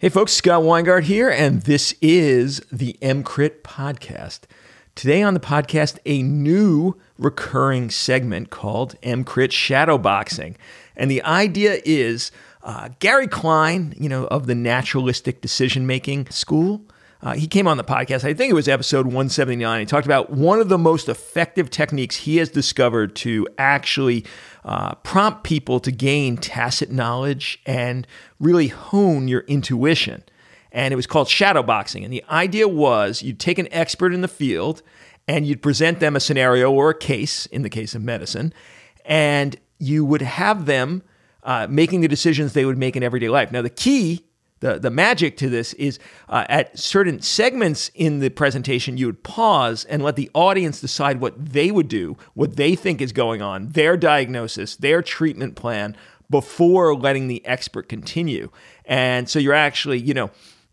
Hey folks, Scott Weingart here, and this is the EmCrit podcast. Today on the podcast, a new recurring segment called EmCrit Shadowboxing. And the idea is uh, Gary Klein, you know, of the naturalistic decision making school, uh, he came on the podcast, I think it was episode 179. He talked about one of the most effective techniques he has discovered to actually uh, prompt people to gain tacit knowledge and really hone your intuition. And it was called shadowboxing. And the idea was you'd take an expert in the field and you'd present them a scenario or a case, in the case of medicine, and you would have them uh, making the decisions they would make in everyday life. Now, the key the, the magic to this is uh, at certain segments in the presentation, you would pause and let the audience decide what they would do, what they think is going on, their diagnosis, their treatment plan before letting the expert continue. And so you're actually, you know,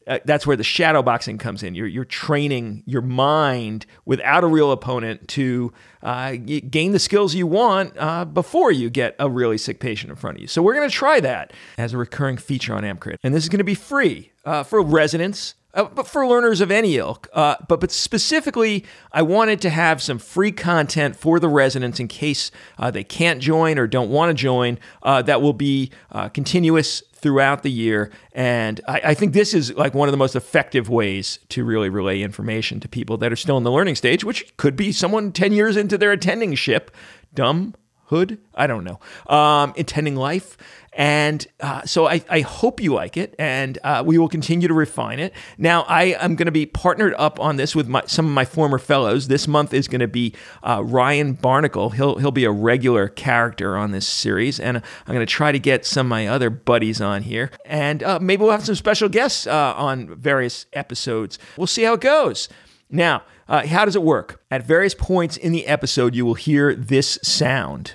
uh, that's where the shadow boxing comes in. You're, you're training your mind without a real opponent to uh, gain the skills you want uh, before you get a really sick patient in front of you. So we're going to try that as a recurring feature on EmCrit. And this is going to be free uh, for residents, uh, but for learners of any ilk. Uh, but but specifically, I wanted to have some free content for the residents in case uh, they can't join or don't want to join. Uh, that will be uh, continuous throughout the year, and I, I, think this is like one of the most effective ways to really relay information to people that are still in the learning stage, which could be someone ten years into their attending ship, dumb hood. I don't know. Um, intending life. And uh, so I, I, hope you like it, and uh, we will continue to refine it. Now, I am going to be partnered up on this with my, some of my former fellows. This month is going to be uh, Ryan Barnicle. He'll, he'll be a regular character on this series, and I'm going to try to get some of my other buddies on here. And uh, maybe we'll have some special guests uh, on various episodes. We'll see how it goes. Now, uh, how does it work? At various points in the episode, you will hear this sound.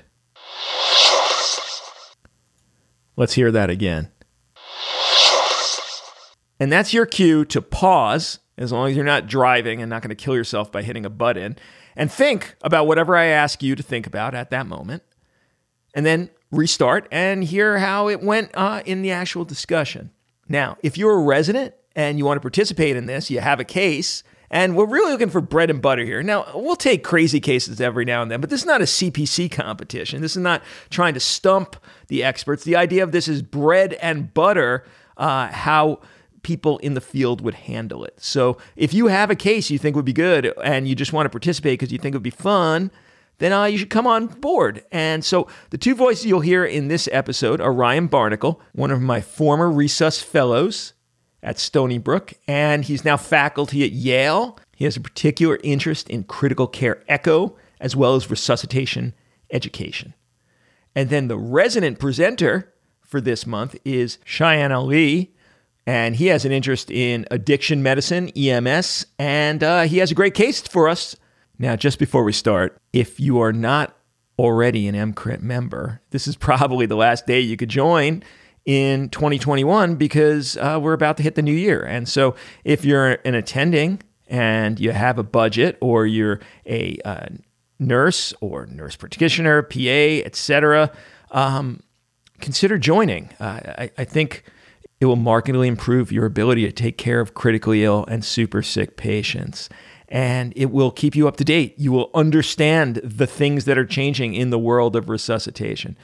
Let's hear that again. And that's your cue to pause, as long as you're not driving and not going to kill yourself by hitting a button, and think about whatever I ask you to think about at that moment. And then restart and hear how it went uh, in the actual discussion. Now, if you're a resident and you want to participate in this, you have a case, and we're really looking for bread and butter here. Now, we'll take crazy cases every now and then, but this is not a CPC competition. This is not trying to stump the experts. The idea of this is bread and butter, uh, how people in the field would handle it. So if you have a case you think would be good and you just want to participate because you think it would be fun, then uh, you should come on board. And so the two voices you'll hear in this episode are Ryan Barnicle, one of my former Resus fellows at Stony Brook, and he's now faculty at Yale. He has a particular interest in critical care echo as well as resuscitation education. And then the resident presenter for this month is Cheyenne Ali, and he has an interest in addiction medicine, EMS, and uh, he has a great case for us. Now, just before we start, if you are not already an EmCrit member, this is probably the last day you could join in 2021 because uh, we're about to hit the new year. And so if you're an attending and you have a budget or you're a uh, nurse or nurse practitioner, PA, etc., um, consider joining. Uh, I, I think it will markedly improve your ability to take care of critically ill and super sick patients. And it will keep you up to date. You will understand the things that are changing in the world of resuscitation.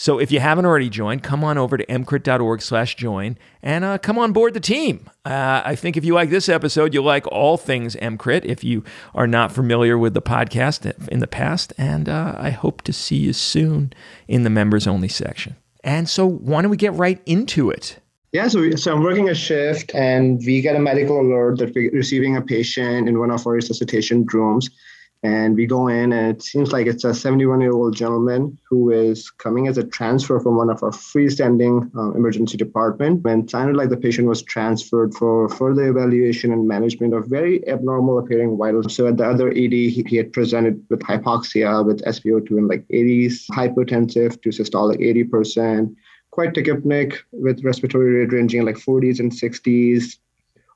So if you haven't already joined, come on over to emcrit.org slash join and uh, come on board the team. Uh, I think if you like this episode, you'll like all things EmCrit if you are not familiar with the podcast in the past. And uh, I hope to see you soon in the members only section. And so why don't we get right into it? Yeah, so, we, so I'm working a shift and we get a medical alert that we're receiving a patient in one of our resuscitation rooms. And we go in, and it seems like it's a 71 year old gentleman who is coming as a transfer from one of our freestanding uh, emergency department. And it sounded like the patient was transferred for further evaluation and management of very abnormal appearing vitals. So at the other ED, he, he had presented with hypoxia, with SpO2 in like 80s, hypertensive to systolic 80%, quite tachypneic with respiratory rate ranging like 40s and 60s,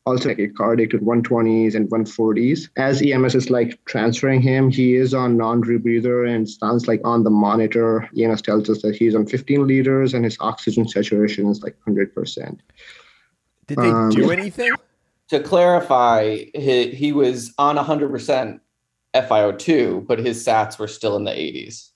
also like a cardiac to 120s and 140s. As EMS is like transferring him, he is on non-rebreather and stands like on the monitor. EMS tells us that he's on 15 liters and his oxygen saturation is like 100%. Did they um, do anything? To clarify, he, he was on 100% FiO2, but his SATs were still in the 80s.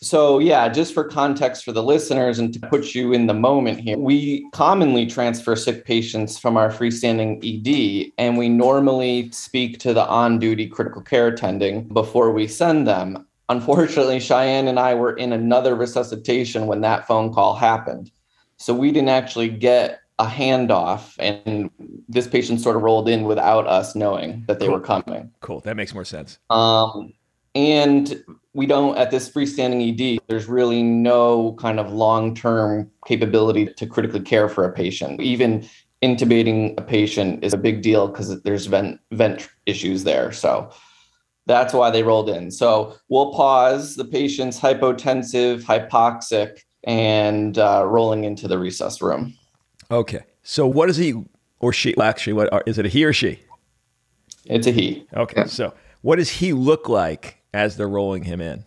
So, yeah, just for context for the listeners and to put you in the moment here, we commonly transfer sick patients from our freestanding ED, and we normally speak to the on duty critical care attending before we send them. Unfortunately, Cheyenne and I were in another resuscitation when that phone call happened. So, we didn't actually get a handoff, and this patient sort of rolled in without us knowing that they cool. were coming. Cool. That makes more sense. Um, and we don't at this freestanding ed there's really no kind of long-term capability to critically care for a patient. Even intubating a patient is a big deal because there's vent vent issues there. So that's why they rolled in. So we'll pause. The patient's hypotensive hypoxic and uh, rolling into the resus room. Okay. So what is he or she actually what is it a he or she? It's a he. Okay. Yeah. so what does he look like as they're rolling him in?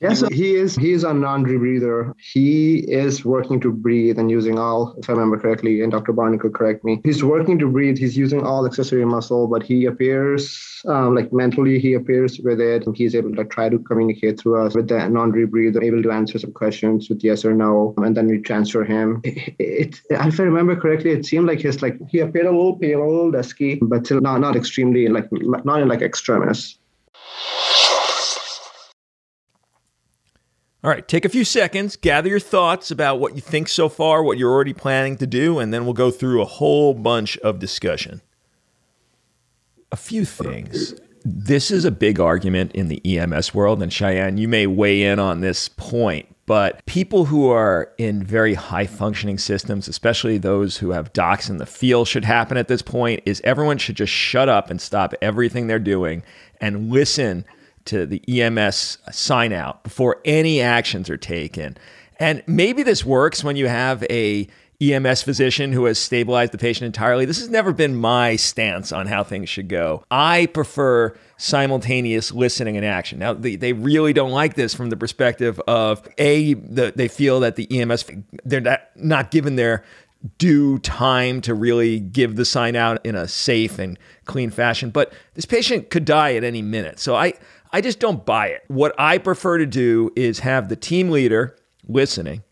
Yeah, so he is he is a non-rebreather. He is working to breathe and using all, if I remember correctly, and Dr. Barnicle correct me. He's working to breathe. He's using all accessory muscle, but he appears um, like mentally he appears with it, and he's able to try to communicate through us with the non-rebreather, able to answer some questions with yes or no, and then we transfer him. It, it, if I remember correctly, it seemed like his like he appeared a little pale, a little dusky, but still not not extremely like not in like extremis. All right, take a few seconds, gather your thoughts about what you think so far, what you're already planning to do, and then we'll go through a whole bunch of discussion. A few things. This is a big argument in the EMS world, and Cheyenne, you may weigh in on this point, but people who are in very high functioning systems, especially those who have docs in the field, should happen at this point is everyone should just shut up and stop everything they're doing and listen to the EMS sign out before any actions are taken. And maybe this works when you have a EMS physician who has stabilized the patient entirely. This has never been my stance on how things should go. I prefer simultaneous listening and action. Now, they, they really don't like this from the perspective of A, the, they feel that the EMS, they're not, not given their due time to really give the sign out in a safe and clean fashion. But this patient could die at any minute. So I, I just don't buy it. What I prefer to do is have the team leader listening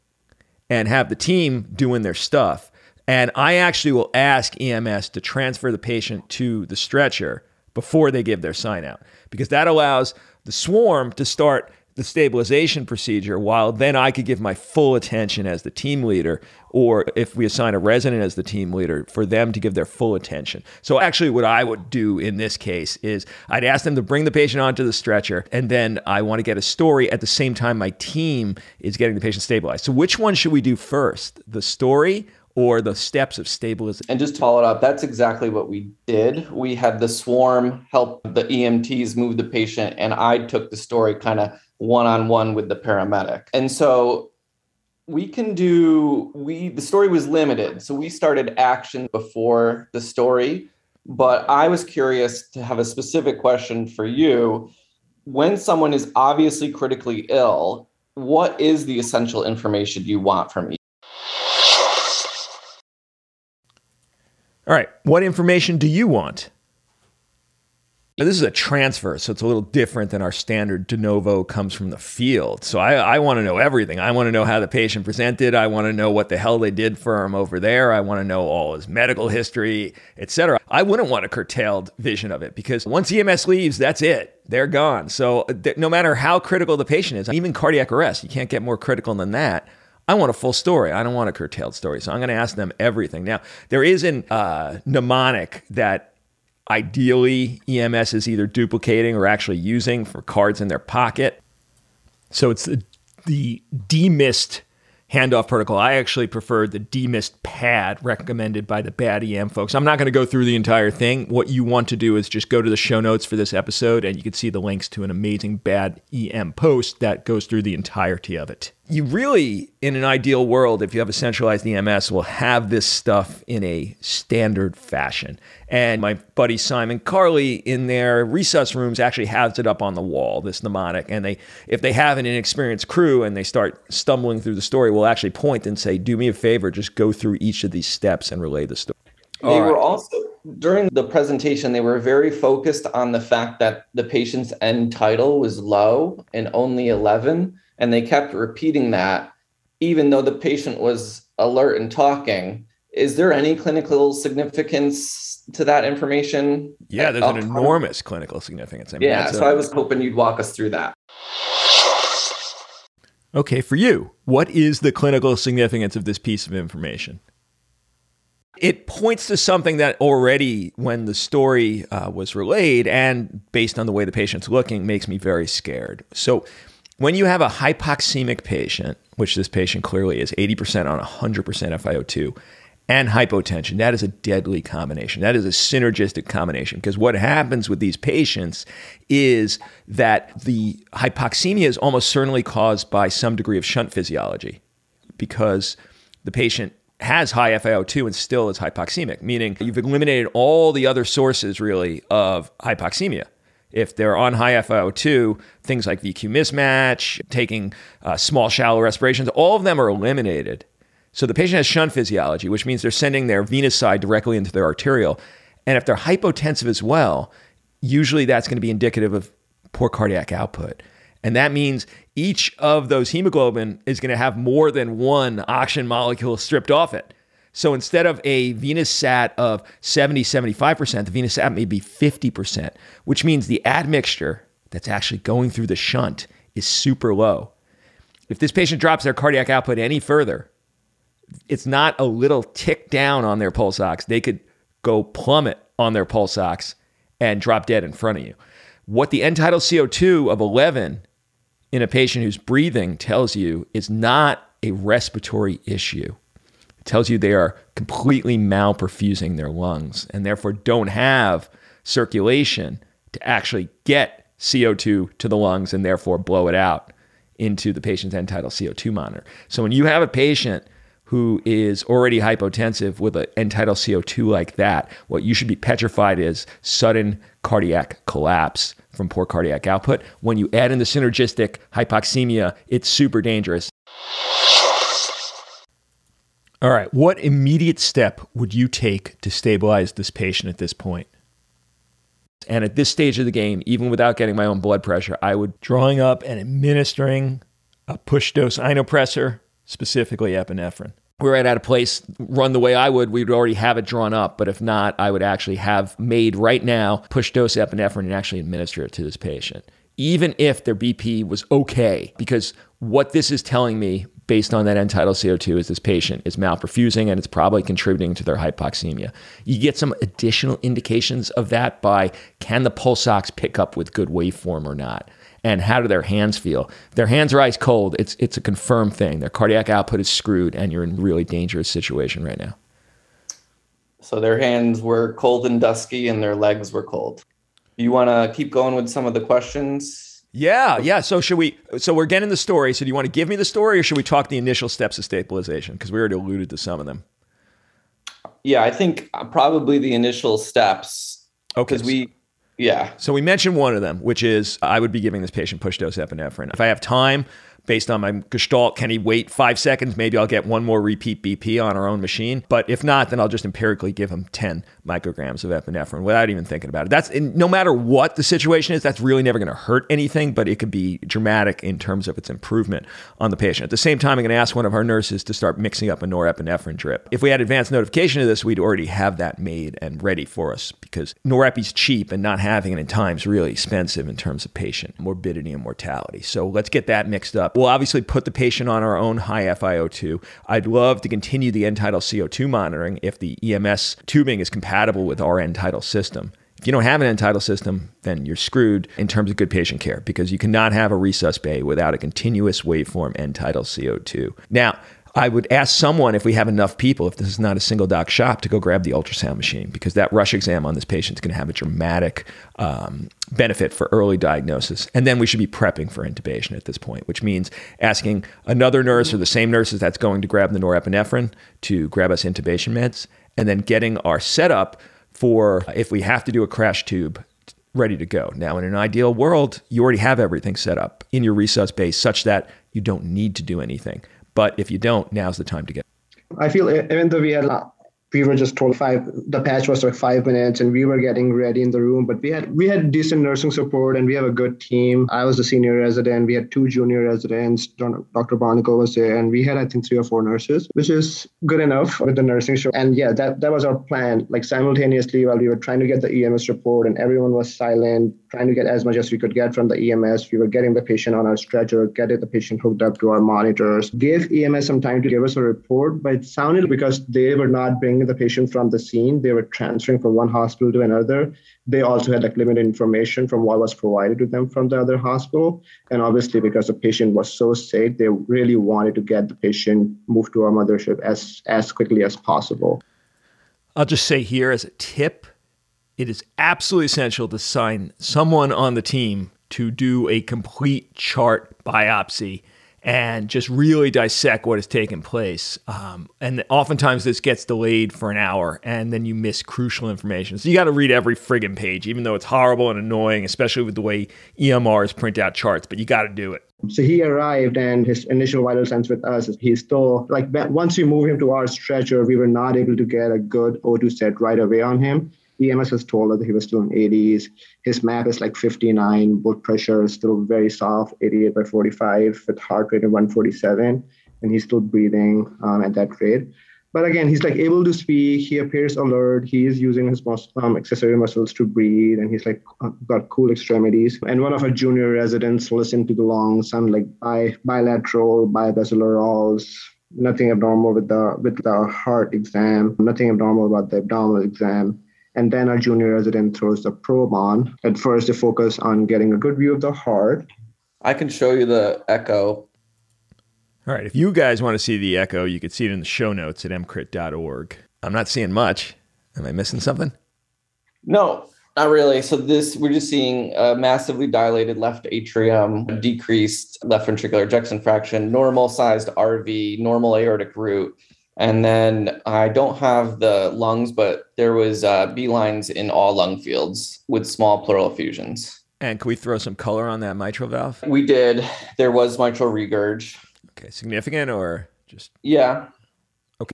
and have the team doing their stuff. And I actually will ask EMS to transfer the patient to the stretcher before they give their sign out because that allows the swarm to start the stabilization procedure while then I could give my full attention as the team leader, or if we assign a resident as the team leader, for them to give their full attention. So, actually, what I would do in this case is I'd ask them to bring the patient onto the stretcher, and then I want to get a story at the same time my team is getting the patient stabilized. So, which one should we do first? The story or the steps of stabilization. And just to follow it up, that's exactly what we did. We had the swarm help the EMTs move the patient, and I took the story kind of one on one with the paramedic. And so we can do we the story was limited. So we started action before the story but i was curious to have a specific question for you. When someone is obviously critically ill what is the essential information you want from me all right what information do you want this is a transfer, so it's a little different than our standard de novo comes from the field. So I, I want to know everything. I want to know how the patient presented. I want to know what the hell they did for him over there. I want to know all his medical history, etc. I wouldn't want a curtailed vision of it because once EMS leaves, that's it. They're gone. So th- no matter how critical the patient is, even cardiac arrest, you can't get more critical than that. I want a full story. I don't want a curtailed story. So I'm going to ask them everything. Now, there is a uh, mnemonic that ideally EMS is either duplicating or actually using for cards in their pocket. So it's the, the DMIST handoff protocol. I actually prefer the demist pad recommended by the bad EM folks. I'm not going to go through the entire thing. What you want to do is just go to the show notes for this episode and you can see the links to an amazing bad EM post that goes through the entirety of it you really, in an ideal world, if you have a centralized EMS, will have this stuff in a standard fashion. And my buddy Simon Carley in their resus rooms actually has it up on the wall, this mnemonic. And they, if they have an inexperienced crew and they start stumbling through the story, will actually point and say, "Do me a favor, just go through each of these steps and relay the story." They right. were also during the presentation, they were very focused on the fact that the patient's end tidal was low and only 11. And they kept repeating that, even though the patient was alert and talking. Is there any clinical significance to that information? Yeah, there's an enormous clinical significance. I mean, yeah, so a- I was hoping you'd walk us through that. Okay, for you, what is the clinical significance of this piece of information? It points to something that already, when the story uh, was relayed and based on the way the patient's looking, makes me very scared. So, when you have a hypoxemic patient, which this patient clearly is 80% on 100% FiO2, and hypotension. That is a deadly combination. That is a synergistic combination because what happens with these patients is that the hypoxemia is almost certainly caused by some degree of shunt physiology because the patient has high FiO2 and still is hypoxemic, meaning you've eliminated all the other sources really of hypoxemia. If they're on high FiO2, things like VQ mismatch, taking uh, small, shallow respirations, all of them are eliminated. So the patient has shunt physiology, which means they're sending their venous side directly into their arterial. And if they're hypotensive as well, usually that's going to be indicative of poor cardiac output. And that means each of those hemoglobin is going to have more than one oxygen molecule stripped off it. So instead of a venous sat of 70, 75%, the venous sat may be 50%, which means the admixture that's actually going through the shunt is super low. If this patient drops their cardiac output any further, it's not a little tick down on their pulse ox. They could go plummet on their pulse ox and drop dead in front of you. What the end tidal CO2 of 11 in a patient who's breathing tells you is not a respiratory issue. Tells you they are completely malperfusing their lungs and therefore don't have circulation to actually get CO2 to the lungs and therefore blow it out into the patient's end tidal CO2 monitor. So when you have a patient who is already hypotensive with an end tidal CO2 like that, what you should be petrified is sudden cardiac collapse from poor cardiac output. When you add in the synergistic hypoxemia, it's super dangerous. All right, what immediate step would you take to stabilize this patient at this point? And at this stage of the game, even without getting my own blood pressure, I would drawing up and administering a push dose inopressor, specifically epinephrine we are at a place run the way I would, we would already have it drawn up. But if not, I would actually have made right now push dose epinephrine and actually administer it to this patient, even if their BP was okay. Because what this is telling me, based on that end tidal CO2, is this patient is malperfusing and it's probably contributing to their hypoxemia. You get some additional indications of that by can the pulse ox pick up with good waveform or not? and how do their hands feel? Their hands are ice cold, it's it's a confirmed thing. Their cardiac output is screwed, and you're in really dangerous situation right now. So their hands were cold and dusky, and their legs were cold. You want to keep going with some of the questions? Yeah, yeah. So should we? So we're getting the story. So do you want to give me the story, or should we talk the initial steps of stabilization? Because we already alluded to some of them. Yeah, I think probably the initial steps. Okay. Because we yeah. So we mentioned one of them, which is I would be giving this patient push dose epinephrine. If I have time, based on my gestalt. Can he wait five seconds? Maybe I'll get one more repeat BP on our own machine. But if not, then I'll just empirically give him 10 micrograms of epinephrine without even thinking about it. That's no matter what the situation is, that's really never going to hurt anything, but it could be dramatic in terms of its improvement on the patient. At the same time, I'm going to ask one of our nurses to start mixing up a norepinephrine drip. If we had advanced notification of this, we'd already have that made and ready for us because norepi's cheap and not having it in time is really expensive in terms of patient morbidity and mortality. So let's get that mixed up. We'll obviously put the patient on our own high FiO2. I'd love to continue the end tidal CO2 monitoring if the EMS tubing is compatible with our end tidal system. If you don't have an end tidal system, then you're screwed in terms of good patient care because you cannot have a resus bay without a continuous waveform end tidal CO2. Now, I would ask someone if we have enough people, if this is not a single doc shop, to go grab the ultrasound machine because that rush exam on this patient is going to have a dramatic um, benefit for early diagnosis. And then we should be prepping for intubation at this point, which means asking another nurse or the same nurses that's going to grab the norepinephrine to grab us intubation meds, and then getting our setup for if we have to do a crash tube ready to go. Now, in an ideal world, you already have everything set up in your resus base such that you don't need to do anything. But if you don't, now's the time to get. I feel even though we had we were just told five the patch was like five minutes and we were getting ready in the room but we had we had decent nursing support and we have a good team. I was a senior resident. We had two junior residents. Dr Barnicle was there and we had i think three or four nurses which is good enough with the nursing show. And yeah that that was our plan. Like simultaneously while we were trying to get the ems report and everyone was silent trying to get as much as we could get from the ems we were getting the patient on our stretcher getting the patient hooked up to our monitors. Gave ems some time to give us a report but it sounded because they were not bringing the patient from the scene. They were transferring from one hospital to another. They also had like limited information from what was provided to them from the other hospital. And obviously, because the patient was so sick, they really wanted to get the patient moved to our mothership as as quickly as possible. I'll just say here as a tip, it is absolutely essential to sign someone on the team to do a complete chart biopsy and just really dissect what has taken place. Um, and oftentimes this gets delayed for an hour and then you miss crucial information. So you got to read every friggin' page, even though it's horrible and annoying, especially with the way EMRs print out charts, but you got to do it. So he arrived and his initial vital signs with us, he's still like once we moved him to our stretcher, we were not able to get a good O2 set right away on him. EMS us that he was still in 80s. His map is like 59. Blood pressure is still very soft, 88 by 45, with heart rate of 147, and he's still breathing um, at that rate. But again, he's like able to speak. He appears alert. He is using his um, accessory muscles to breathe, and he's like got cool extremities. And one of our junior residents listened to the lungs, some like bi- bilateral, bibasilar alls, nothing abnormal with the with the heart exam, nothing abnormal about the abdominal exam. And then our junior resident throws the probe on. At first, they focus on getting a good view of the heart. I can show you the echo. All right. If you guys want to see the echo, you can see it in the show notes at emcrit.org. I'm not seeing much. Am I missing something? No, not really. So this we're just seeing a massively dilated left atrium, decreased left ventricular ejection fraction, normal sized RV, normal aortic root, and then I don't have the lungs, but there was uh, B lines in all lung fields with small pleural effusions. And can we throw some color on that mitral valve? We did. There was mitral regurg. Okay, significant or just? Yeah. Okay.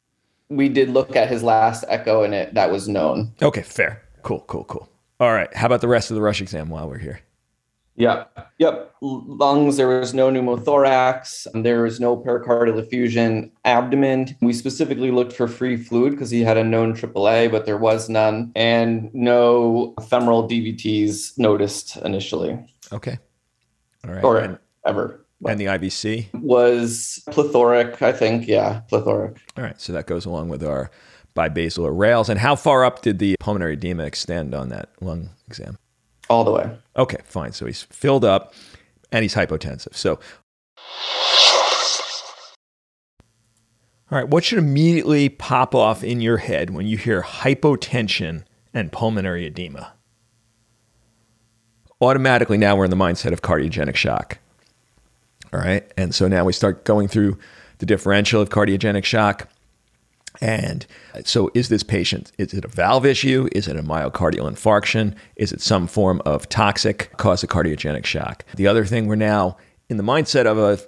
We did look at his last echo, and it that was known. Okay, fair. Cool, cool, cool. All right. How about the rest of the rush exam while we're here? Yep. Yep. Lungs, there was no pneumothorax. There was no pericardial effusion. Abdomen, we specifically looked for free fluid because he had a known AAA, but there was none. And no femoral DVTs noticed initially. Okay. All right. Or and, ever. And the IVC? Was plethoric, I think. Yeah, plethoric. All right. So that goes along with our bibasilar rales. And how far up did the pulmonary edema extend on that lung exam? All the way. Okay, fine. So he's filled up and he's hypotensive. So, all right, what should immediately pop off in your head when you hear hypotension and pulmonary edema? Automatically, now we're in the mindset of cardiogenic shock. All right. And so now we start going through the differential of cardiogenic shock. And so, is this patient, is it a valve issue? Is it a myocardial infarction? Is it some form of toxic cause of cardiogenic shock? The other thing, we're now in the mindset of a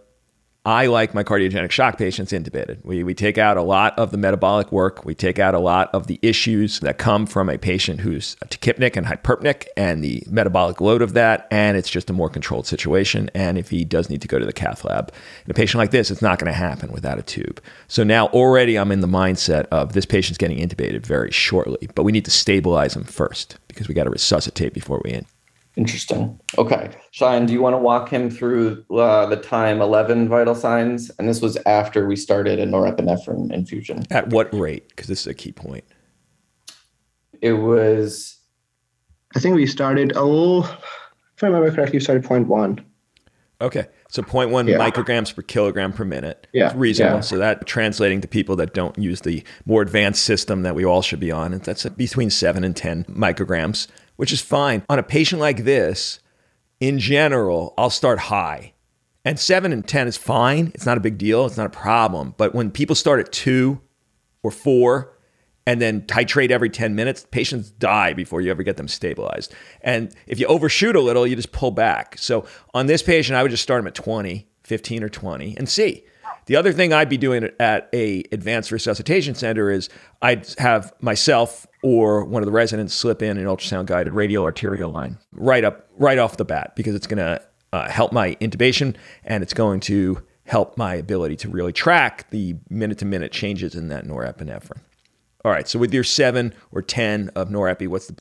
I like my cardiogenic shock patients intubated. We, we take out a lot of the metabolic work. We take out a lot of the issues that come from a patient who's tachypneic and hyperpnic and the metabolic load of that. And it's just a more controlled situation. And if he does need to go to the cath lab, in a patient like this, it's not going to happen without a tube. So now already I'm in the mindset of this patient's getting intubated very shortly, but we need to stabilize him first because we got to resuscitate before we in. Interesting. Okay. Shine, do you want to walk him through uh, the time 11 vital signs? And this was after we started a norepinephrine infusion. At what rate? Because this is a key point. It was. I think we started, oh, if I remember correctly, we started point one. Okay. So 0.1 yeah. micrograms per kilogram per minute. Yeah. reasonable. Yeah. So that translating to people that don't use the more advanced system that we all should be on, that's between 7 and 10 micrograms which is fine. On a patient like this, in general, I'll start high. And seven and 10 is fine. It's not a big deal. It's not a problem. But when people start at two or four and then titrate every 10 minutes, patients die before you ever get them stabilized. And if you overshoot a little, you just pull back. So on this patient, I would just start them at 20, 15 or 20 and see. The other thing I'd be doing at a advanced resuscitation center is I'd have myself or one of the residents slip in an ultrasound guided radial arterial line right up right off the bat because it's going to uh, help my intubation and it's going to help my ability to really track the minute to minute changes in that norepinephrine. All right, so with your seven or 10 of norepi, what's the.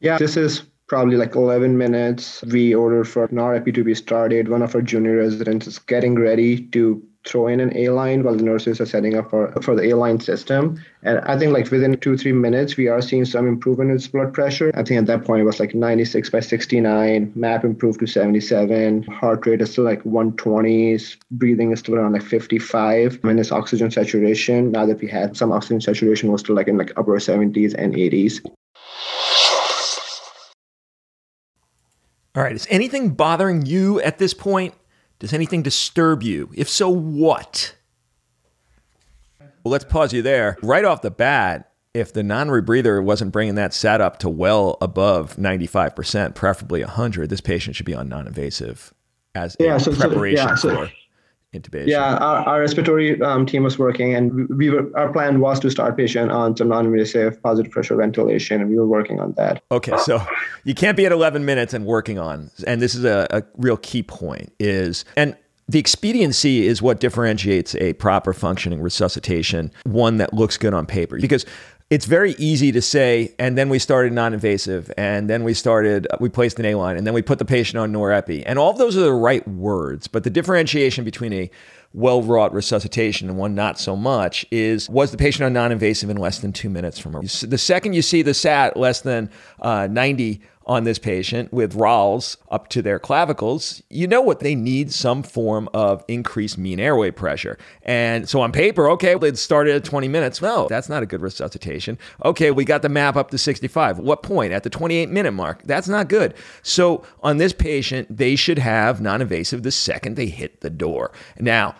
Yeah, this is probably like 11 minutes. We ordered for norepi to be started. One of our junior residents is getting ready to throw in an A line while the nurses are setting up for, for the A line system. And I think like within two, three minutes, we are seeing some improvement in his blood pressure. I think at that point it was like 96 by 69, MAP improved to 77, heart rate is still like 120s, breathing is still around like 55. And his oxygen saturation, now that we had some oxygen saturation, was still like in like upper 70s and 80s. All right. Is anything bothering you at this point? Does anything disturb you? If so, what? Well, let's pause you there. Right off the bat, if the non rebreather wasn't bringing that sat up to well above 95%, preferably 100, this patient should be on non invasive as yeah, a so, preparation so, yeah, so, for intubation. Yeah, our, our respiratory um, team was working, and we were our plan was to start patient on some non-invasive positive pressure ventilation, and we were working on that. Okay, so you can't be at 11 minutes and working on, and this is a, a real key point is and. The expediency is what differentiates a proper functioning resuscitation, one that looks good on paper. Because it's very easy to say, and then we started non-invasive, and then we started, we placed an A line, and then we put the patient on norepi, and all of those are the right words. But the differentiation between a well-wrought resuscitation and one not so much is was the patient on non-invasive in less than two minutes from the second you see the sat less than uh, 90 on this patient with rales up to their clavicles, you know what they need some form of increased mean airway pressure. And so on paper, okay, they started at 20 minutes. No, that's not a good resuscitation. Okay, we got the map up to 65. What point? At the 28 minute mark. That's not good. So on this patient, they should have non invasive the second they hit the door. Now,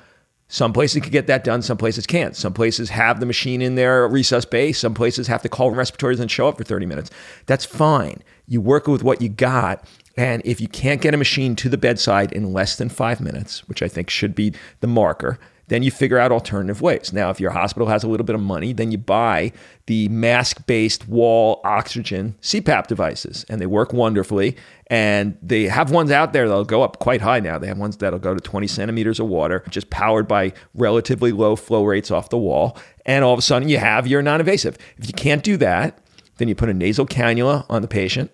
some places can get that done, some places can't. Some places have the machine in their resus bay, some places have to call respiratories and show up for 30 minutes. That's fine. You work with what you got. And if you can't get a machine to the bedside in less than five minutes, which I think should be the marker, then you figure out alternative ways. Now, if your hospital has a little bit of money, then you buy the mask based wall oxygen CPAP devices, and they work wonderfully. And they have ones out there that'll go up quite high now. They have ones that'll go to 20 centimeters of water, just powered by relatively low flow rates off the wall. And all of a sudden, you have your non invasive. If you can't do that, then you put a nasal cannula on the patient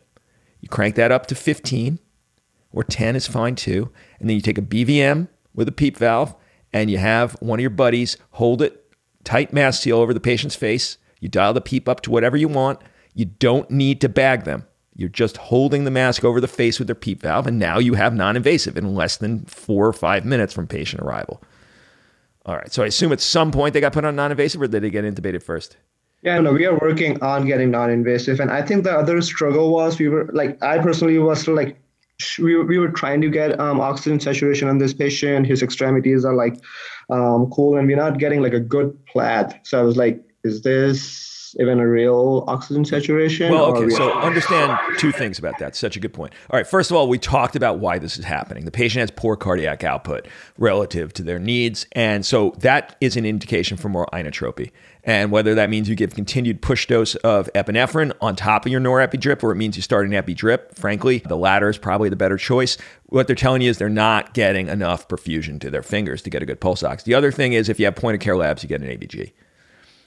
you crank that up to 15 or 10 is fine too. And then you take a BVM with a PEEP valve and you have one of your buddies hold it tight mask seal over the patient's face. You dial the PEEP up to whatever you want. You don't need to bag them. You're just holding the mask over the face with their PEEP valve, and now you have non invasive in less than four or five minutes from patient arrival. All right, so I assume at some point they got put on non invasive or did they get intubated first? Yeah, no, we are working on getting non-invasive, and I think the other struggle was we were like I personally was like we were, we were trying to get um, oxygen saturation on this patient. His extremities are like um, cool, and we're not getting like a good pleth. So I was like, is this even a real oxygen saturation? Well, okay, so understand two things about that. Such a good point. All right, first of all, we talked about why this is happening. The patient has poor cardiac output relative to their needs, and so that is an indication for more inotropy. And whether that means you give continued push dose of epinephrine on top of your norepi drip, or it means you start an epi drip, frankly, the latter is probably the better choice. What they're telling you is they're not getting enough perfusion to their fingers to get a good pulse ox. The other thing is if you have point of care labs, you get an ABG.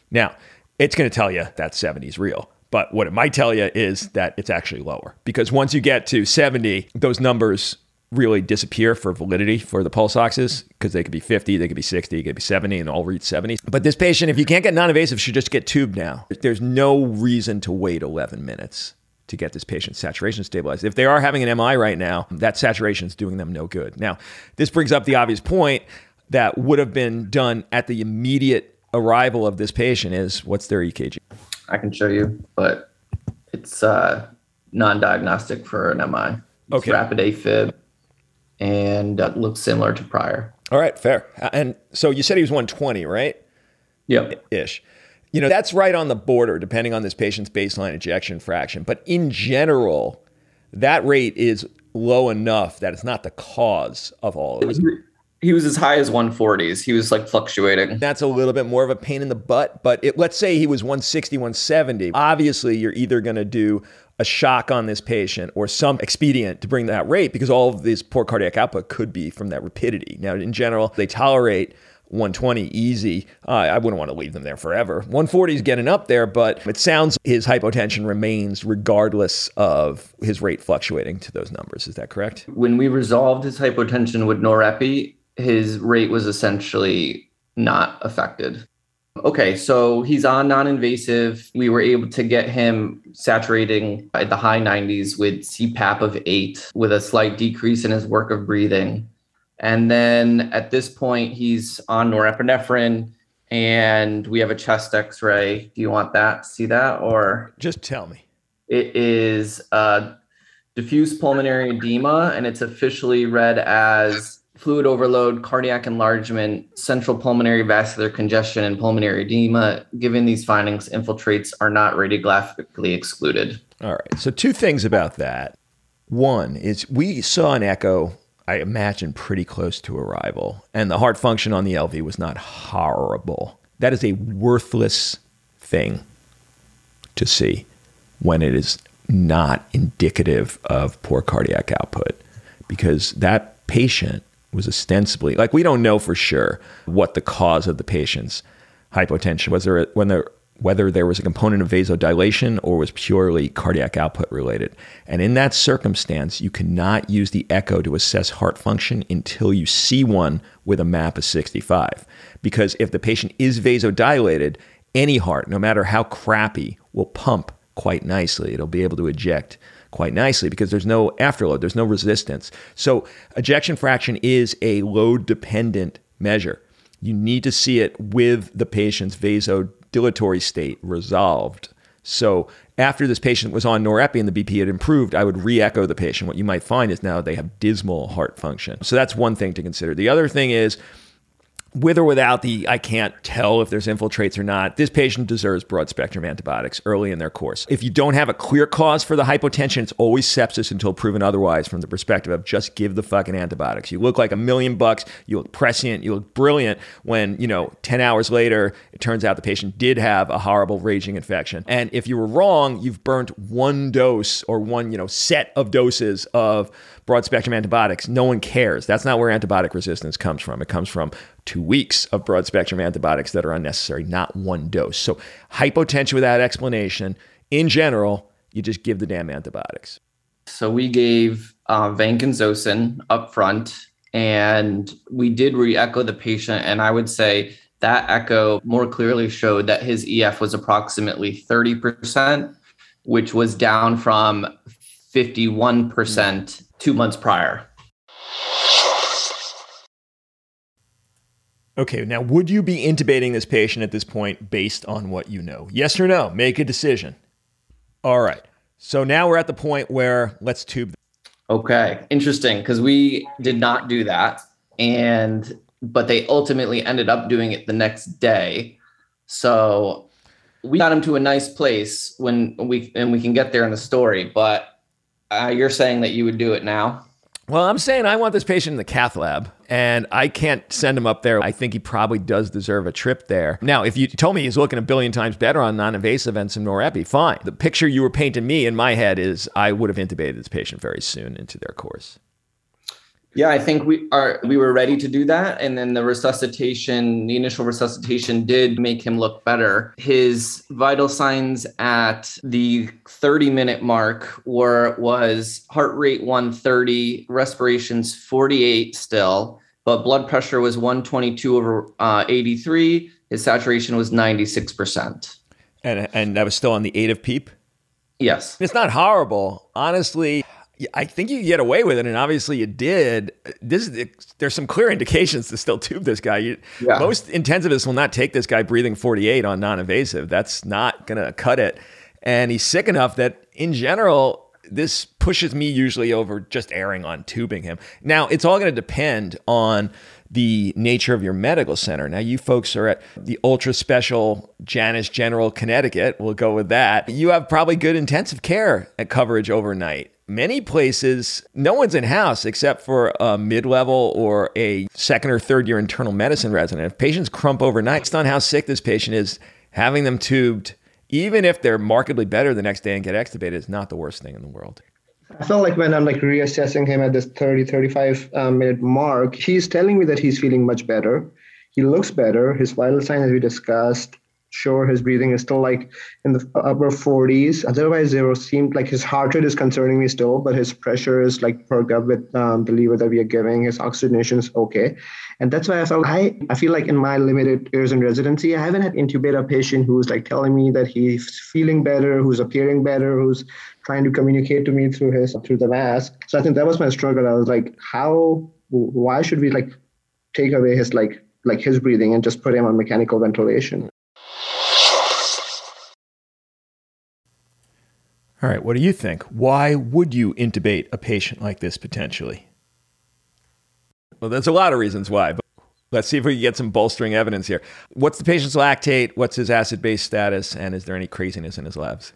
Now, it's going to tell you that 70 is real. But what it might tell you is that it's actually lower because once you get to 70, those numbers really disappear for validity for the pulse oxes because they could be 50, they could be 60, they could be 70, and all read 70. But this patient, if you can't get non invasive, should just get tubed now. There's no reason to wait 11 minutes to get this patient's saturation stabilized. If they are having an MI right now, that saturation is doing them no good. Now, this brings up the obvious point that would have been done at the immediate arrival of this patient is what's their EKG? I can show you, but it's uh, non-diagnostic for an MI. It's okay. Rapid AFib, and uh, looks similar to prior. All right, fair. And so you said he was 120, right? Yep. Ish. You know, that's right on the border, depending on this patient's baseline ejection fraction. But in general, that rate is low enough that it's not the cause of all of it. He was as high as 140s. He was like fluctuating. That's a little bit more of a pain in the butt, but it, let's say he was 160, 170. Obviously, you're either going to do a shock on this patient or some expedient to bring that rate because all of this poor cardiac output could be from that rapidity. Now, in general, they tolerate 120 easy. Uh, I wouldn't want to leave them there forever. 140 is getting up there, but it sounds his hypotension remains regardless of his rate fluctuating to those numbers. Is that correct? When we resolved his hypotension with norepi, his rate was essentially not affected. Okay, so he's on non invasive. We were able to get him saturating at the high 90s with CPAP of eight, with a slight decrease in his work of breathing. And then at this point, he's on norepinephrine and we have a chest x ray. Do you want that? See that? Or just tell me. It is uh, diffuse pulmonary edema and it's officially read as fluid overload, cardiac enlargement, central pulmonary vascular congestion, and pulmonary edema. Given these findings, infiltrates are not radiographically excluded. All right. So, two things about that. One is we saw an echo I imagine, pretty close to arrival. And the heart function on the LV was not horrible. That is a worthless thing to see when it is not indicative of poor cardiac output because that patient was ostensibly like we don't know for sure what the cause of the patient's hypotension was there when there whether there was a component of vasodilation or was purely cardiac output related. And in that circumstance, you cannot use the echo to assess heart function until you see one with a map of 65. Because if the patient is vasodilated, any heart, no matter how crappy, will pump quite nicely. It'll be able to eject quite nicely because there's no afterload, there's no resistance. So, ejection fraction is a load dependent measure. You need to see it with the patient's vasodilatory state resolved. So after this patient was on norepi and the BP had improved, I would re-echo the patient. What you might find is now they have dismal heart function. So that's one thing to consider. The other thing is with or without the I can't tell if there's infiltrates or not, this patient deserves broad spectrum antibiotics early in their course. If you don't have a clear cause for the hypotension, it's always sepsis until proven otherwise from the perspective of just give the fucking antibiotics. You look like a million bucks, you look prescient, you look brilliant when, you know, 10 hours later, it turns out the patient did have a horrible raging infection. And if you were wrong, you've burnt one dose or one, you know, set of doses of broad spectrum antibiotics. No one cares. That's not where antibiotic resistance comes from. It comes from two weeks of broad spectrum antibiotics that are unnecessary, not one dose. So, hypotension without explanation, in general, you just give the damn antibiotics. So, we gave uh, vancomycin up front, and we did re echo the patient. And I would say that echo more clearly showed that his EF was approximately 30%, which was down from 51% two months prior. Okay, now would you be intubating this patient at this point based on what you know? Yes or no? Make a decision. All right. So now we're at the point where let's tube. Okay, interesting because we did not do that and but they ultimately ended up doing it the next day. So we got him to a nice place when we and we can get there in the story, but uh, you're saying that you would do it now? Well, I'm saying I want this patient in the cath lab, and I can't send him up there. I think he probably does deserve a trip there. Now, if you told me he's looking a billion times better on non-invasive and some norepi, fine. The picture you were painting me in my head is I would have intubated this patient very soon into their course. Yeah, I think we are we were ready to do that and then the resuscitation, the initial resuscitation did make him look better. His vital signs at the 30 minute mark were was heart rate 130, respirations 48 still, but blood pressure was 122 over uh, 83. His saturation was 96%. And and that was still on the 8 of PEEP? Yes. It's not horrible. Honestly, I think you get away with it, and obviously you did. This is, there's some clear indications to still tube this guy. You, yeah. Most intensivists will not take this guy breathing 48 on non-invasive. That's not going to cut it. And he's sick enough that, in general, this pushes me usually over just erring on tubing him. Now it's all going to depend on the nature of your medical center. Now, you folks are at the ultra special Janus General Connecticut. We'll go with that. You have probably good intensive care at coverage overnight many places, no one's in house except for a mid level or a second or third year internal medicine resident. If patients crump overnight, based on how sick this patient is, having them tubed, even if they're markedly better the next day and get extubated, is not the worst thing in the world. I felt like when I'm like reassessing him at this 30, 35 um, minute mark, he's telling me that he's feeling much better. He looks better. His vital signs, as we discussed, sure his breathing is still like in the upper 40s otherwise there seemed like his heart rate is concerning me still but his pressure is like perked up with um, the levo that we are giving. His oxygenation is okay. And that's why i felt i i feel like in my limited years in residency i haven't had intubate a patient who's like telling me that he's feeling better who's appearing better who's trying to communicate to me through his through the mask. So i think that was my struggle. I was like how why should we like take away his like like his breathing and just put him on mechanical ventilation All right, what do you think? Why would you intubate a patient like this potentially? Well, there's a lot of reasons why, but let's see if we can get some bolstering evidence here. What's the patient's lactate? What's his acid base status? And is there any craziness in his labs?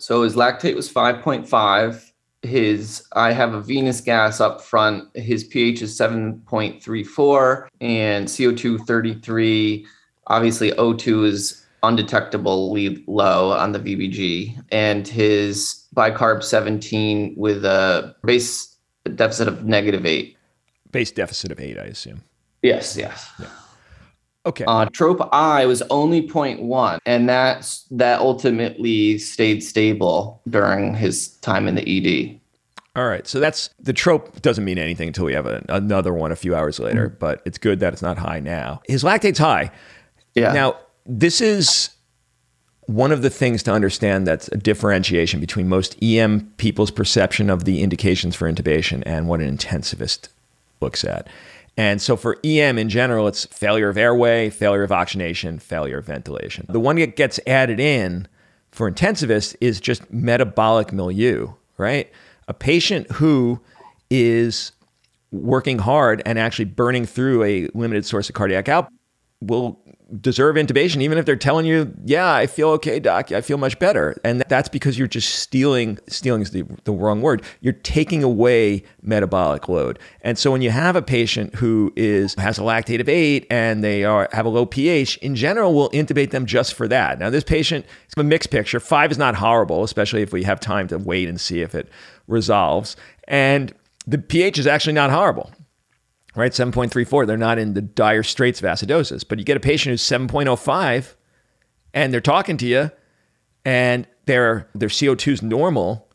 So his lactate was 5.5. His I have a venous gas up front. His pH is 7.34 and CO2 33. Obviously, O2 is undetectably low on the VBG, and his bicarb 17 with a base deficit of negative eight. Base deficit of eight, I assume. Yes, yes. Yeah. Okay. Uh, trop I was only 0.1, and that's that ultimately stayed stable during his time in the ED. All right. So that's the trop doesn't mean anything until we have a, another one a few hours later, mm-hmm. but it's good that it's not high now. His lactate's high. Yeah. Now, this is one of the things to understand that's a differentiation between most EM people's perception of the indications for intubation and what an intensivist looks at. And so for EM in general, it's failure of airway, failure of oxygenation, failure of ventilation. The one that gets added in for intensivists is just metabolic milieu, right? A patient who is working hard and actually burning through a limited source of cardiac output will deserve intubation, even if they're telling you, "Yeah, I feel okay, doc. I feel much better." And that's because you're just stealing. Stealing is the, the wrong word. You're taking away metabolic load. And so when you have a patient who is has a lactate of eight and they are have a low pH, in general, we'll intubate them just for that. Now, this patient it's a mixed picture. Five is not horrible, especially if we have time to wait and see if it resolves. And the pH is actually not horrible right? 7.34, they're not in the dire straits of acidosis. But you get a patient who's 7.05 and they're talking to you and their, their CO2 is normal,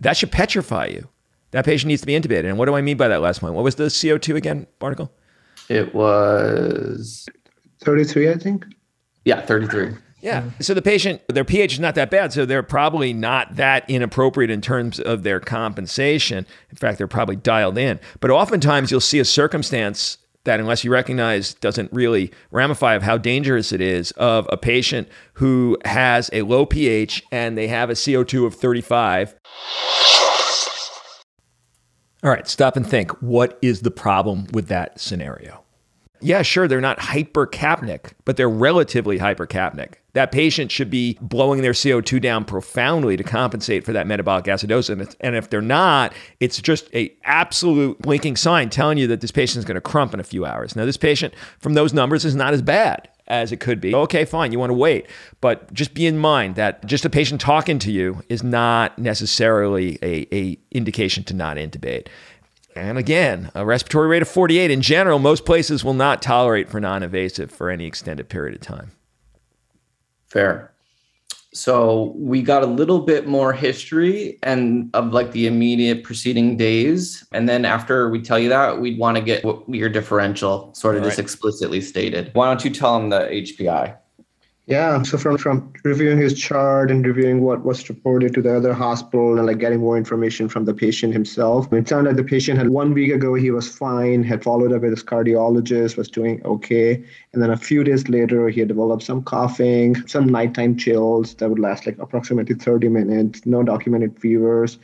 that should petrify you. That patient needs to be intubated. And what do I mean by that last point? What was the CO2 again, Barnicle? It was 33, I think. Yeah, 33. Yeah. So the patient, their pH is not that bad. So they're probably not that inappropriate in terms of their compensation. In fact, they're probably dialed in. But oftentimes you'll see a circumstance that, unless you recognize, doesn't really ramify of how dangerous it is of a patient who has a low pH and they have a CO2 of 35. All right, stop and think. What is the problem with that scenario? Yeah, sure, they're not hypercapnic, but they're relatively hypercapnic. That patient should be blowing their CO2 down profoundly to compensate for that metabolic acidosis. And if they're not, it's just a absolute blinking sign telling you that this patient is going to crump in a few hours. Now, this patient from those numbers is not as bad as it could be. Okay, fine, you want to wait. But just be in mind that just a patient talking to you is not necessarily a, a indication to not intubate. And again, a respiratory rate of 48 in general, most places will not tolerate for non invasive for any extended period of time. Fair. So we got a little bit more history and of like the immediate preceding days. And then after we tell you that, we'd want to get your differential sort of All just right. explicitly stated. Why don't you tell them the HPI? Yeah, so from from reviewing his chart and reviewing what was reported to the other hospital and like getting more information from the patient himself, it sounded like the patient had one week ago he was fine, had followed up with his cardiologist, was doing okay, and then a few days later he had developed some coughing, some nighttime chills that would last like approximately 30 minutes, no documented fevers.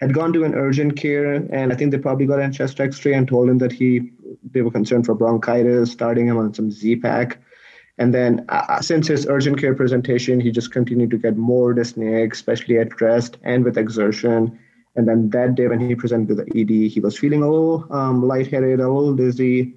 Had gone to an urgent care, and I think they probably got a chest X-ray and told him that he they were concerned for bronchitis, starting him on some Z-Pak and then uh, uh, since his urgent care presentation, he just continued to get more dyspneic, especially at rest and with exertion. And then that day when he presented to the ED, he was feeling a little um, lightheaded, a little dizzy,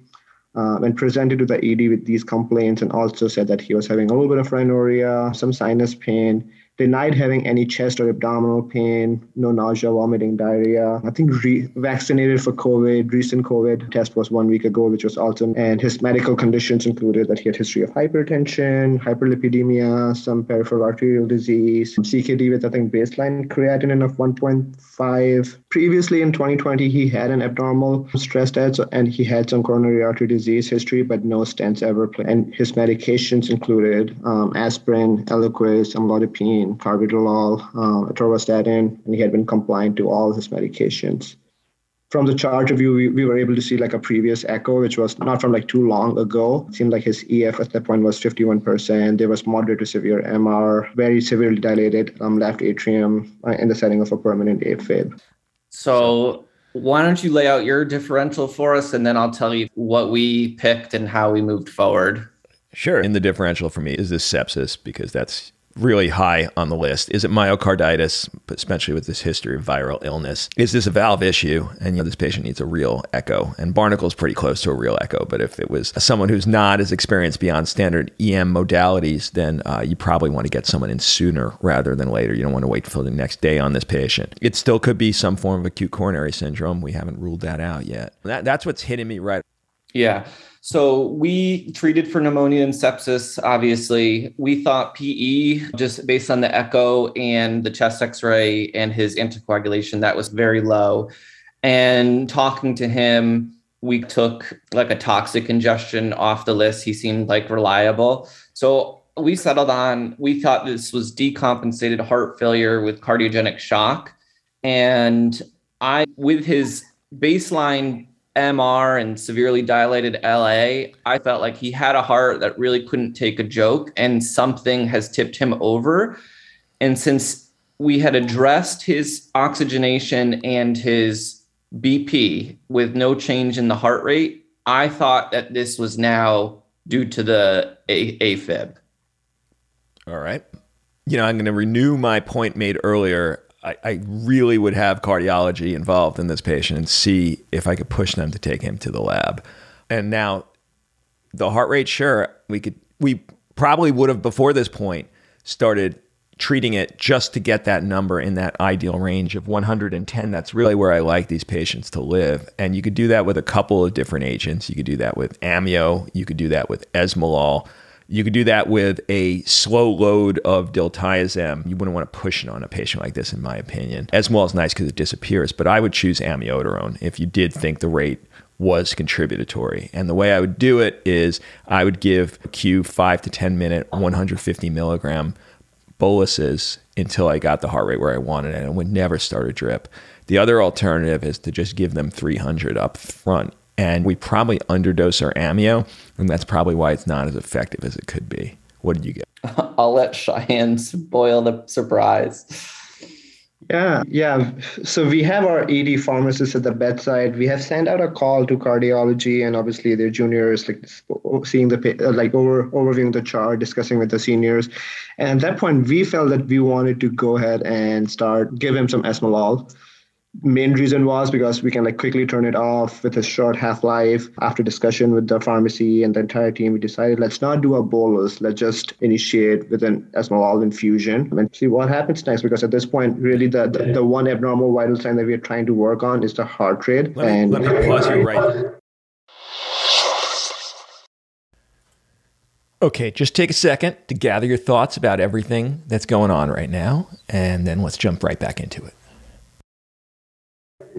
um, and presented to the ED with these complaints and also said that he was having a little bit of rhinorrhea, some sinus pain, denied having any chest or abdominal pain, no nausea, vomiting, diarrhea. I think re- vaccinated for COVID. Recent COVID test was one week ago, which was awesome. And his medical conditions included that he had history of hypertension, hyperlipidemia, some peripheral arterial disease, CKD with I think baseline creatinine of 1.5. Previously in 2020, he had an abnormal stress test and he had some coronary artery disease history, but no stents ever. Played. And his medications included um, aspirin, Eliquis, amlodipine carvedilol, uh, atorvastatin, and he had been compliant to all his medications. From the chart review, we, we were able to see like a previous echo, which was not from like too long ago. It seemed like his EF at that point was 51%. There was moderate to severe MR, very severely dilated um, left atrium uh, in the setting of a permanent AFib. So why don't you lay out your differential for us, and then I'll tell you what we picked and how we moved forward. Sure. In the differential for me is this sepsis because that's really high on the list. Is it myocarditis, especially with this history of viral illness? Is this a valve issue? And you know, this patient needs a real echo. And Barnicle is pretty close to a real echo. But if it was someone who's not as experienced beyond standard EM modalities, then uh, you probably want to get someone in sooner rather than later. You don't want to wait for the next day on this patient. It still could be some form of acute coronary syndrome. We haven't ruled that out yet. That, that's what's hitting me right. Yeah. So we treated for pneumonia and sepsis. Obviously, we thought PE, just based on the echo and the chest X-ray and his anticoagulation, that was very low. And talking to him, we took like a toxic ingestion off the list. He seemed like reliable. So we settled on, we thought this was decompensated heart failure with cardiogenic shock. And I, with his baseline MR and severely dilated LA, I felt like he had a heart that really couldn't take a joke and something has tipped him over. And since we had addressed his oxygenation and his BP with no change in the heart rate, I thought that this was now due to the a- AFib. All right. You know, I'm going to renew my point made earlier I, I really would have cardiology involved in this patient and see if I could push them to take him to the lab. And now, the heart rate, sure, we could, we probably would have before this point started treating it just to get that number in that ideal range of 110. That's really where I like these patients to live. And you could do that with a couple of different agents. You could do that with amio, you could do that with esmolol. You could do that with a slow load of diltiazem. You wouldn't want to push it on a patient like this, in my opinion. Esmolol is nice because it disappears, but I would choose amiodarone if you did think the rate was contributory. And the way I would do it is I would give Q five to 10 minute, 150 milligram boluses until I got the heart rate where I wanted it and would never start a drip. The other alternative is to just give them 300 up front and we probably underdose our amio, and that's probably why it's not as effective as it could be. What did you get? I'll let Cheyenne spoil the surprise. Yeah, yeah. So we have our ED pharmacist at the bedside. We have sent out a call to cardiology, and obviously their juniors, like seeing the like over overviewing the chart, discussing with the seniors. And at that point, we felt that we wanted to go ahead and start give him some esmolol main reason was because we can like quickly turn it off with a short half-life after discussion with the pharmacy and the entire team. We decided let's not do a bolus. Let's just initiate with an esmolol infusion. And see what happens next because at this point really the, the, the one abnormal vital sign that we are trying to work on is the heart rate. Let me, and let me pause you right. Okay, just take a second to gather your thoughts about everything that's going on right now, and then let's jump right back into it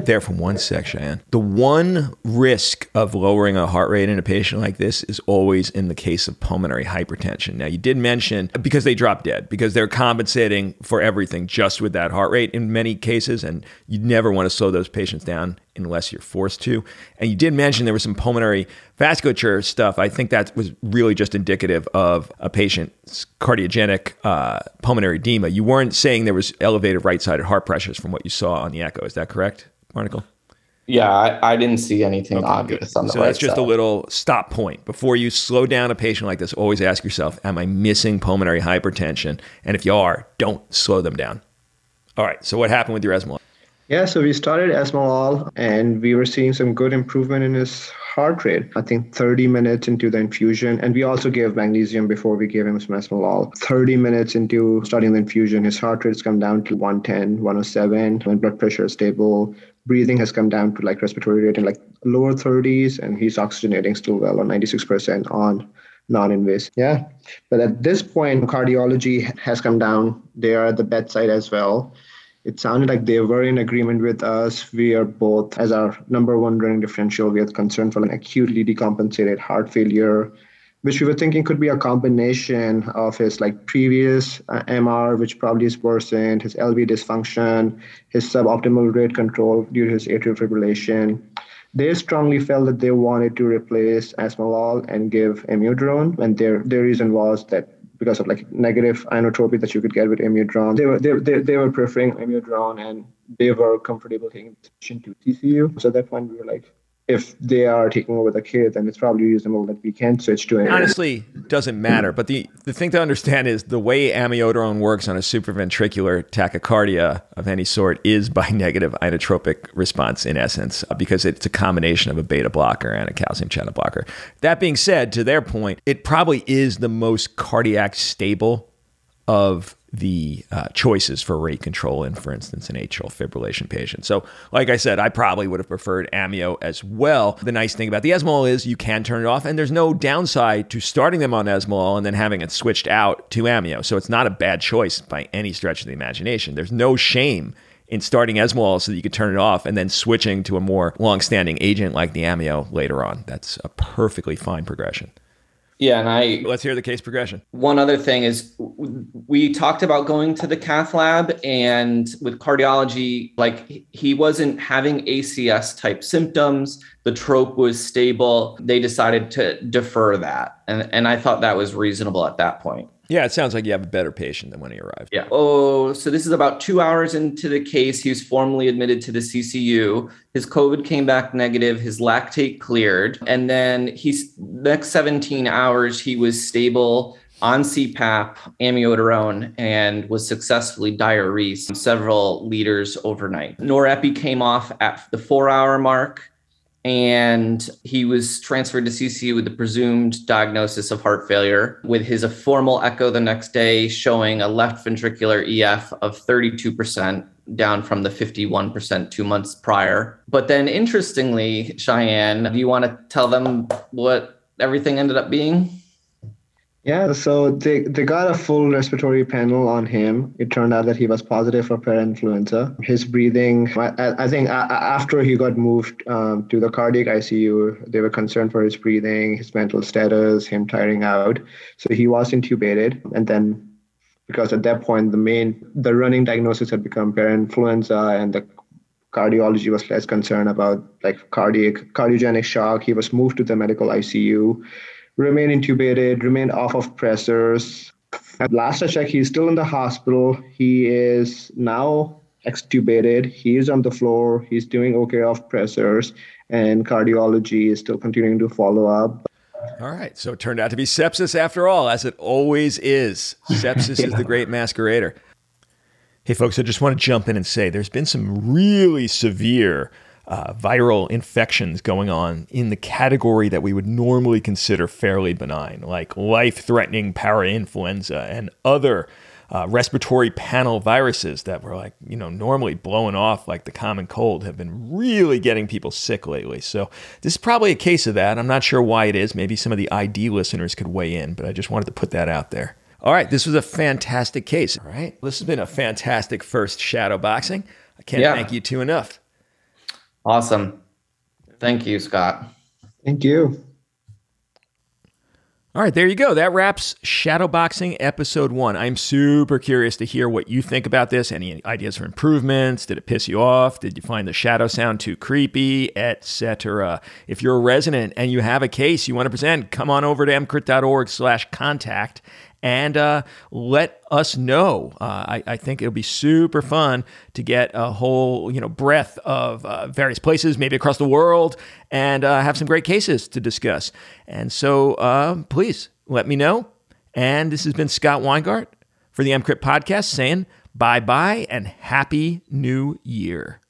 there from one section. The one risk of lowering a heart rate in a patient like this is always in the case of pulmonary hypertension. Now, you did mention because they drop dead, because they're compensating for everything just with that heart rate in many cases, and you never want to slow those patients down unless you're forced to. And you did mention there was some pulmonary vasculature stuff. I think that was really just indicative of a patient's cardiogenic uh, pulmonary edema. You weren't saying there was elevated right-sided heart pressures from what you saw on the echo. Is that correct? Article? Yeah, I, I didn't see anything okay, obvious good. on the so right that's just side. a little stop point before you slow down a patient like this. Always ask yourself, "Am I missing pulmonary hypertension?" And if you are, don't slow them down. All right. So what happened with your esmolol? Yeah, so we started esmolol and we were seeing some good improvement in his heart rate. I think 30 minutes into the infusion, and we also gave magnesium before we gave him some esmolol. 30 minutes into starting the infusion, his heart rate's come down to 110, 107, and blood pressure is stable. Breathing has come down to like respiratory rate in like lower 30s, and he's oxygenating still well on 96% on non-invasive. Yeah, but at this point, cardiology has come down. They are at the bedside as well it sounded like they were in agreement with us. We are both, as our number one running differential, we are concerned for an acutely decompensated heart failure, which we were thinking could be a combination of his like previous uh, MR, which probably is worsened, his LV dysfunction, his suboptimal rate control due to his atrial fibrillation. They strongly felt that they wanted to replace esmolol and give amiodarone, and their their reason was that because of like negative inotropy that you could get with amiodarone. They were they, they, they were preferring amiodarone and they were comfortable taking the patient to TCU. So at that point we were like, if they are taking over the kid, then it's probably reasonable that we can switch to it. Honestly, doesn't matter. But the, the thing to understand is the way amiodarone works on a supraventricular tachycardia of any sort is by negative inotropic response in essence, uh, because it's a combination of a beta blocker and a calcium channel blocker. That being said, to their point, it probably is the most cardiac stable of the uh, choices for rate control in, for instance, an atrial fibrillation patient. So, like I said, I probably would have preferred amio as well. The nice thing about the esmolol is you can turn it off, and there's no downside to starting them on esmolol and then having it switched out to amio. So it's not a bad choice by any stretch of the imagination. There's no shame in starting esmolol so that you could turn it off and then switching to a more long-standing agent like the amio later on. That's a perfectly fine progression. Yeah, and I let's hear the case progression. One other thing is we talked about going to the cath lab and with cardiology like he wasn't having ACS type symptoms, the trop was stable. They decided to defer that. And and I thought that was reasonable at that point. Yeah, it sounds like you have a better patient than when he arrived. Yeah. Oh, so this is about two hours into the case. He was formally admitted to the CCU. His COVID came back negative. His lactate cleared, and then he's next 17 hours he was stable on CPAP, amiodarone, and was successfully diuresed several liters overnight. Norepi came off at the four hour mark and he was transferred to CCU with the presumed diagnosis of heart failure, with his a formal echo the next day showing a left ventricular EF of 32%, down from the 51% two months prior. But then, interestingly, Cheyenne, do you want to tell them what everything ended up being? Yeah, so they, they got a full respiratory panel on him. It turned out that he was positive for parainfluenza. His breathing, I, I think after he got moved um, to the cardiac ICU, they were concerned for his breathing, his mental status, him tiring out. So he was intubated. And then, because at that point, the main, the running diagnosis had become parainfluenza and the cardiology was less concerned about like cardiac, cardiogenic shock. He was moved to the medical ICU remain intubated, remain off of pressors. At last I checked, he's still in the hospital. He is now extubated. He is on the floor. He's doing okay off pressors, and cardiology is still continuing to follow up. All right. So it turned out to be sepsis after all, as it always is. Sepsis yeah. is the great masquerader. Hey, folks, I just want to jump in and say there's been some really severe uh, viral infections going on in the category that we would normally consider fairly benign, like life threatening parainfluenza and other uh, respiratory panel viruses that were like, you know, normally blowing off like the common cold have been really getting people sick lately. So this is probably a case of that. I'm not sure why it is. Maybe some of the ID listeners could weigh in, but I just wanted to put that out there. All right, this was a fantastic case. All right, this has been a fantastic first shadow boxing. I can't yeah. thank you two enough. Awesome. Thank you, Scott. Thank you. All right, there you go. That wraps Shadowboxing episode one. I'm super curious to hear what you think about this. Any ideas for improvements? Did it piss you off? Did you find the shadow sound too creepy, etc.? If you're a resident and you have a case you want to present, come on over to emcrit.org/contact and uh, let us know. Uh, I, I, think it'll be super fun to get a whole you know breadth of uh, various places, maybe across the world, and uh, have some great cases to discuss. And so, uh, please let me know. And this has been Scott Weingart for the EMCrit podcast saying bye bye and happy new year.